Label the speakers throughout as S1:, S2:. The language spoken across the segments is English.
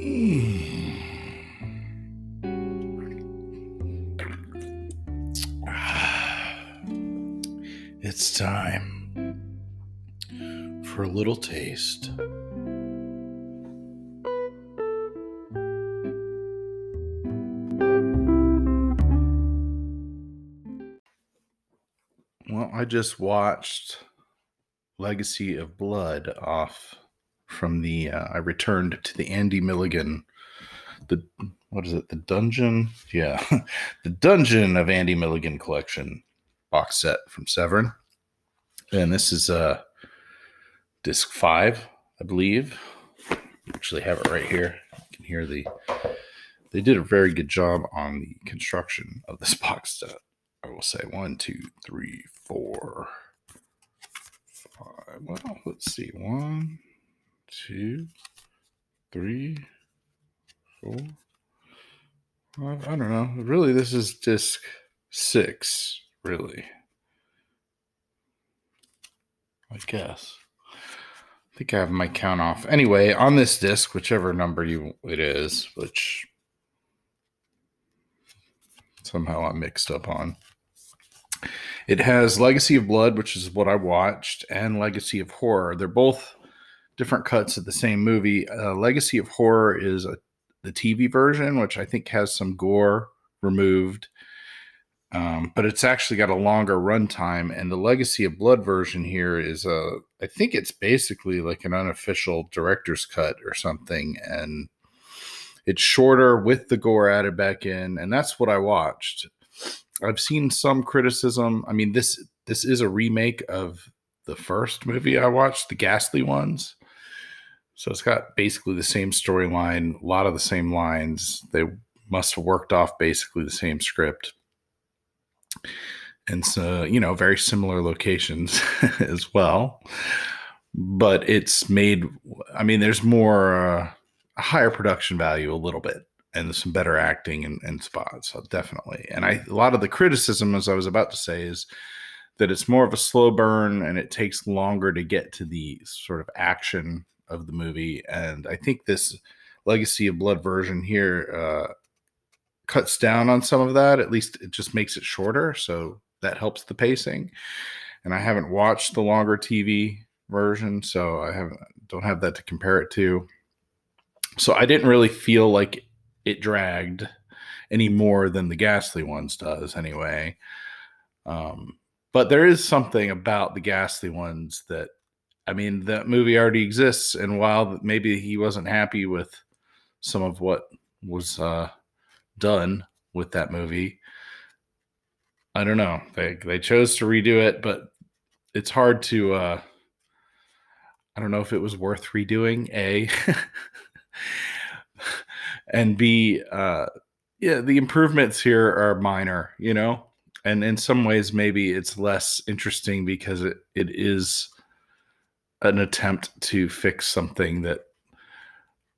S1: Hmm. It's time for a little taste. Well, I just watched Legacy of Blood off from the. Uh, I returned to the Andy Milligan, the what is it? The Dungeon, yeah, the Dungeon of Andy Milligan collection box set from Severin and this is uh disc five, I believe. Actually, have it right here. You can hear the. They did a very good job on the construction of this box set. I will say one, two, three, four, five. Well, let's see. One, two, three, four. I don't know. Really, this is disc six, really. I guess. I think I have my count off. Anyway, on this disc, whichever number you it is, which somehow I'm mixed up on. It has Legacy of Blood, which is what I watched, and Legacy of Horror. They're both different cuts of the same movie. Uh, Legacy of Horror is a, the TV version, which I think has some gore removed, um, but it's actually got a longer runtime. And the Legacy of Blood version here is a, I think it's basically like an unofficial director's cut or something, and it's shorter with the gore added back in, and that's what I watched. I've seen some criticism. I mean, this this is a remake of the first movie I watched, the Ghastly ones. So it's got basically the same storyline, a lot of the same lines. They must have worked off basically the same script. And so, you know, very similar locations as well. But it's made, I mean, there's more, uh, a higher production value a little bit and some better acting and, and spots so definitely and i a lot of the criticism as i was about to say is that it's more of a slow burn and it takes longer to get to the sort of action of the movie and i think this legacy of blood version here uh, cuts down on some of that. At least it just makes it shorter so that helps the pacing. And i haven't watched the longer tv version so i haven't don't have that to compare it to. So i didn't really feel like it dragged any more than the ghastly ones does anyway. Um, but there is something about the ghastly ones that i mean that movie already exists and while maybe he wasn't happy with some of what was uh, done with that movie i don't know. They they chose to redo it but it's hard to uh i don't know if it was worth redoing a. And b uh yeah the improvements here are minor you know? And in some ways maybe it's less interesting because it, it is an attempt to fix something that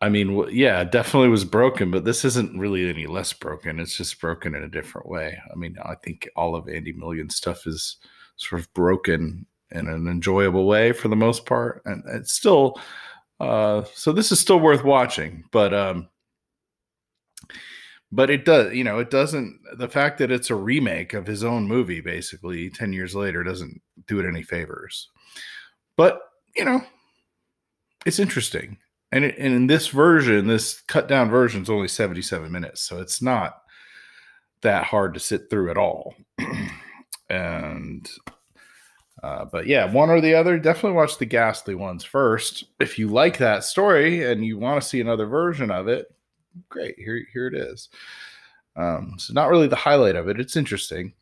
S1: i mean yeah definitely was broken but this isn't really any less broken. It's just broken in a different way. I mean i think all of andy milligan stuff is sort of broken in an enjoyable way for the most part and it's still uh so this is still worth watching but um but it does you know it doesn't the fact that it's a remake of his own movie basically 10 years later doesn't do it any favors. But you know it's interesting and, it, and in this version this cut down version is only 77 minutes so it's not that hard to sit through at all and uh, but yeah one or the other definitely watch the ghastly ones first if you like that story and you want to see another version of it great. Here, here it is. Um, so not really the highlight of it. It's interesting.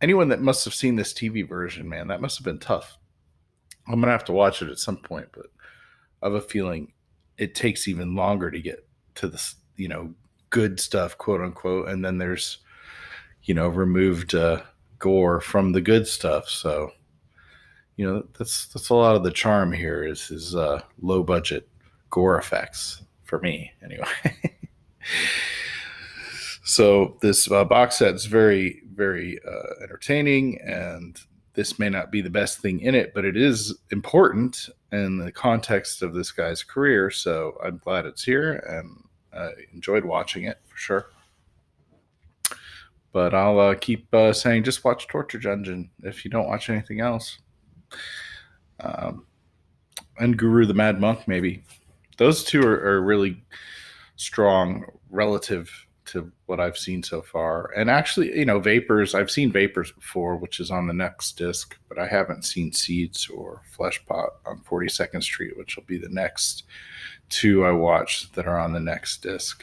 S1: Anyone that must have seen this TV version, man, that must have been tough. I'm gonna have to watch it at some point, but I have a feeling it takes even longer to get to the you know good stuff, quote unquote, and then there's you know removed uh, gore from the good stuff. So you know that's that's a lot of the charm here is is uh, low budget gore effects for me anyway. so this uh, box set is very, very uh, entertaining, and this may not be the best thing in it, but it is important in the context of this guy's career. So I'm glad it's here, and I enjoyed watching it for sure. But I'll uh, keep uh, saying just watch Torture Dungeon if you don't watch anything else. Um, and Guru the Mad Monk, maybe. Those two are, are really strong relative to what I've seen so far. And actually, you know, Vapors, I've seen Vapors before, which is on the next disc, but I haven't seen Seeds or flesh pot on 42nd Street, which will be the next two I watched that are on the next disc.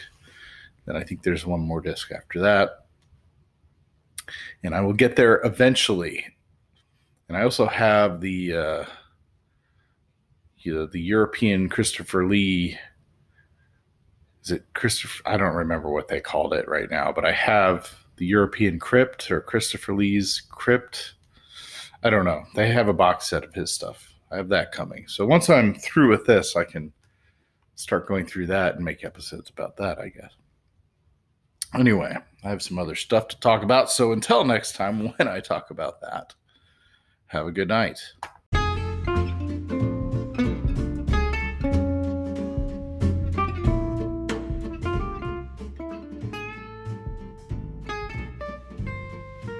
S1: Then I think there's one more disc after that. And I will get there eventually. And I also have the uh, you know, the European Christopher Lee is it Christopher? I don't remember what they called it right now, but I have the European Crypt or Christopher Lee's Crypt. I don't know. They have a box set of his stuff. I have that coming. So once I'm through with this, I can start going through that and make episodes about that, I guess. Anyway, I have some other stuff to talk about. So until next time, when I talk about that, have a good night.